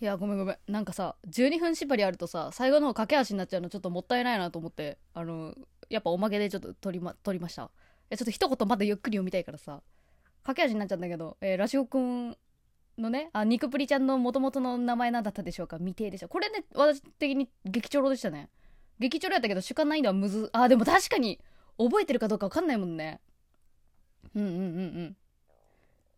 いやごめんごめん。なんかさ12分縛りあるとさ最後の方駆け足になっちゃうのちょっともったいないなと思ってあのやっぱおまけでちょっと撮りま撮りました。えちょっと一言まだゆっくり読みたいからさ駆け足になっちゃうんだけど、えーラジオくんのねあニクプリちゃんの元々の名前なんだったでしょうか？未定でしたこれね私的に激チョロでしたね。激チョロやったけど主観難易度はむずあでも確かに覚えてるかどうか分かんないもんね。うんうんうんうん。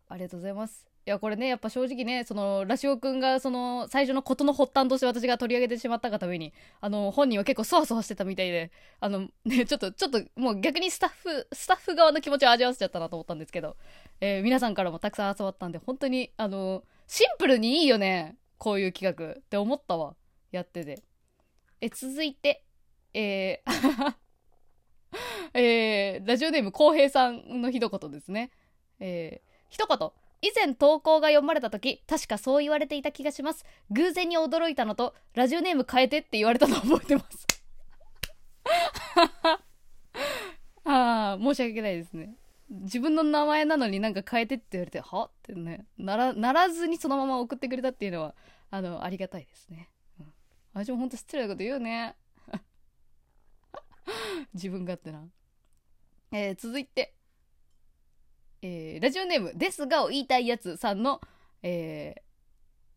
ありがとうございます。いやこれねやっぱ正直ねそのラシオくんがその最初のことの発端として私が取り上げてしまったがためにあの本人は結構そわそわしてたみたいであのねちょっとちょっともう逆にスタッフスタッフ側の気持ちを味わわせちゃったなと思ったんですけど、えー皆さんからもたくさん集まったんで本当にあのシンプルにいいよねこういう企画。って思ったわやってて。え続いてえー えーラジオネーム浩平さんの一言ですね。えー一言。以前投稿が読まれた時確かそう言われていた気がします。偶然に驚いたのとラジオネーム変えてって言われたのを覚えてます。ああ申し訳ないですね。自分の名前なのになんか変えてって言われては？ってね。ならならずにそのまま送ってくれたっていうのはあのありがたいですね、うん、私も本当失礼なこと言うね。自分勝手な。えー続いて。えーラジオネームですがを言いたいやつさんの、えー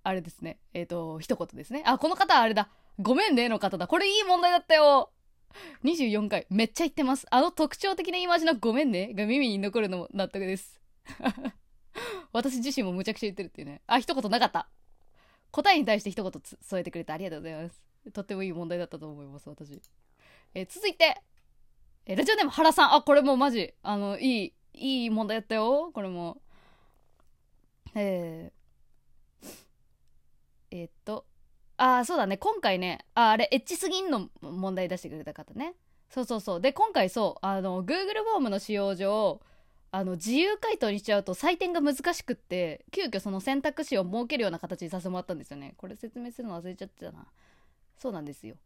あれですね。えっ、と、一言ですね。あ、この方はあれだ。ごめんねの方だ。これいい問題だったよ。24回。めっちゃ言ってます。あの特徴的な言い回しのごめんねが耳に残るのも納得です。私自身もむちゃくちゃ言ってるっていうね。あ、一言なかった。答えに対して一言添えてくれてありがとうございます。とってもいい問題だったと思います、私。えー続いて、えーラジオネーム原さん。あ、これもうマジ、あの、いい、いい問題やったよ。これも。えー、えーっと、あー、そうだね。今回ね、あ、あれ、エッチすぎんの問題出してくれた方ね。そうそうそう。で、今回そう、あの、Google フォームの使用上、あの、自由回答にしちゃうと採点が難しくって、急遽その選択肢を設けるような形にさせてもらったんですよね。これ説明するの忘れちゃってたな。そうなんですよ。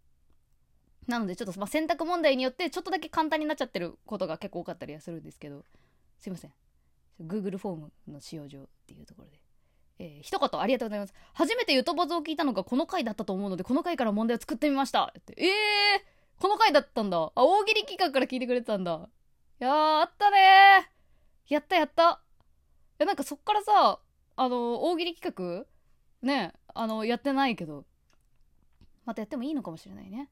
なのでちょっと、まあ、選択問題によってちょっとだけ簡単になっちゃってることが結構多かったりはするんですけどすいません。Google フォームの使用上っていうところで、えー一言ありがとうございます。初めてゆとばずを聞いたのがこの回だったと思うのでこの回から問題を作ってみました。って。えー、この回だったんだ。あ大喜利企画から聞いてくれてたんだ。いやーあったねー。やったやった。いやなんかそっからさあの大喜利企画？ねあのやってないけど。またやってもいいのかもしれないね。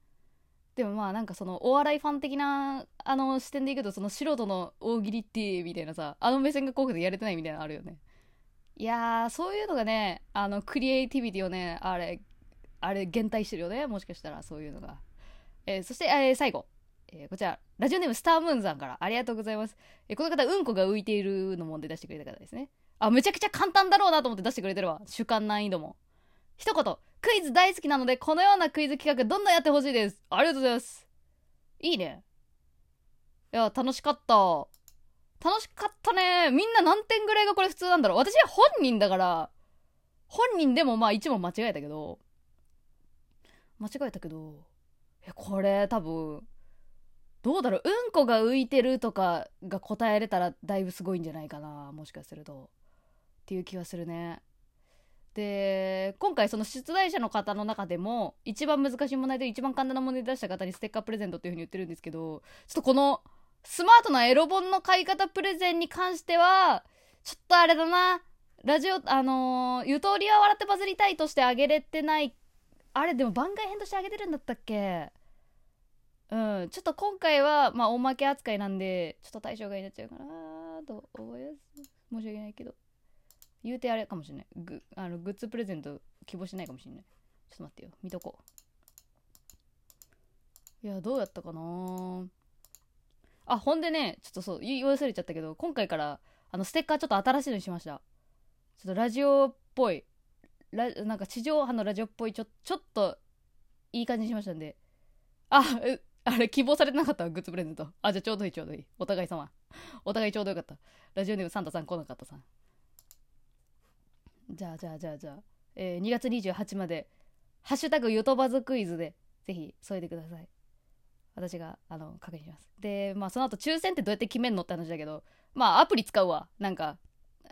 でもまあなんかそのお笑いファン的なあの視点でいくとその素人の大喜利ってみたいなさあの目線が濃くてやれてないみたいなのあるよね。いやそういうのがねあのクリエイティビティをねあれあれ減退してるよねもしかしたらそういうのが、えーそして、えー最後、えーこちら。ラジオネームスタームーンさんからありがとうございます、えこの方うんこが浮いているの問題出してくれた方ですね。あめちゃくちゃ簡単だろうなと思って出してくれてるわ。主観難易度も。一言。クイズ大好きなのでこのようなクイズ企画どんどんやってほしいです。ありがとうございます。いいね。いや楽しかった。楽しかったね。みんな何点ぐらいがこれ普通なんだろう。私は本人だから本人でもまあ1問間違えたけど間違えたけどえこれ多分どうだろう。うんこが浮いてるとかが答えれたらだいぶすごいんじゃないかな。もしかすると。っていう気はするね。で今回その出題者の方の中でも一番難しい問題で一番簡単な問題出した方にステッカープレゼントっていうふうに言ってるんですけどちょっとこのスマートなエロ本の買い方プレゼンに関してはちょっとあれだな。ラジオあのーゆとりは笑ってバズりたいとしてあげれてない。あれでも番外編としてあげてるんだったっけ？うん。ちょっと今回はまあおまけ扱いなんでちょっと対象外になっちゃうかなと思います。申し訳ないけど。言うてあれかもしれない。グあのグッズプレゼント希望しないかもしれない。ちょっと待ってよ。見とこう。いやどうやったかな。あほんでねちょっとそう言い忘れちゃったけど今回からあのステッカーちょっと新しいのにしました。ちょっとラジオっぽい。ラなんか地上波のラジオっぽいちょちょっといい感じにしましたんで。ああれ希望されてなかったグッズプレゼント。あじゃあちょうどいいちょうどいい。お互い様。お互いちょうどよかった。ラジオネームサンタさん来なかったさん。じゃあじゃあじゃあじゃあ、えー2月28まで「ハッシュタグゆとばずクイズ」でぜひ添えてください。私があの確認します。でまあその後抽選ってどうやって決めんのって話だけどまあアプリ使うわ。なんか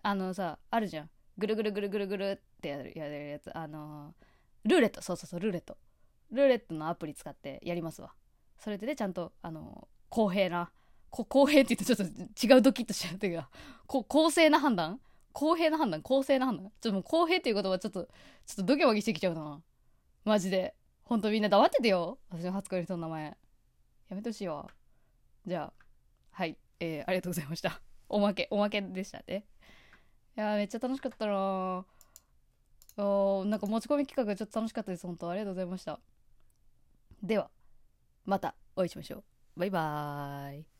あのさあるじゃん。ぐるぐるぐるぐるぐるってやるやるやつ。あのールーレット。そうそうそうルーレット。ルーレットのアプリ使ってやりますわ。それでねちゃんとあのー公平なこ公平って言うとちょっと違うドキッとしちゃうというかこ公正な判断公平な判断公正な判断。ちょっともう公平っていう言葉ちょっとちょっとドキドキしてきちゃうな。マジで。ほんとみんな黙っててよ。私の初恋の人の名前。やめてほしいわ。じゃあはい。えー、ありがとうございました。おまけおまけでしたね。いやーめっちゃ楽しかったなー。おーなんか持ち込み企画ちょっと楽しかったです。本当ありがとうございました。ではまたお会いしましょう。バイバーイ。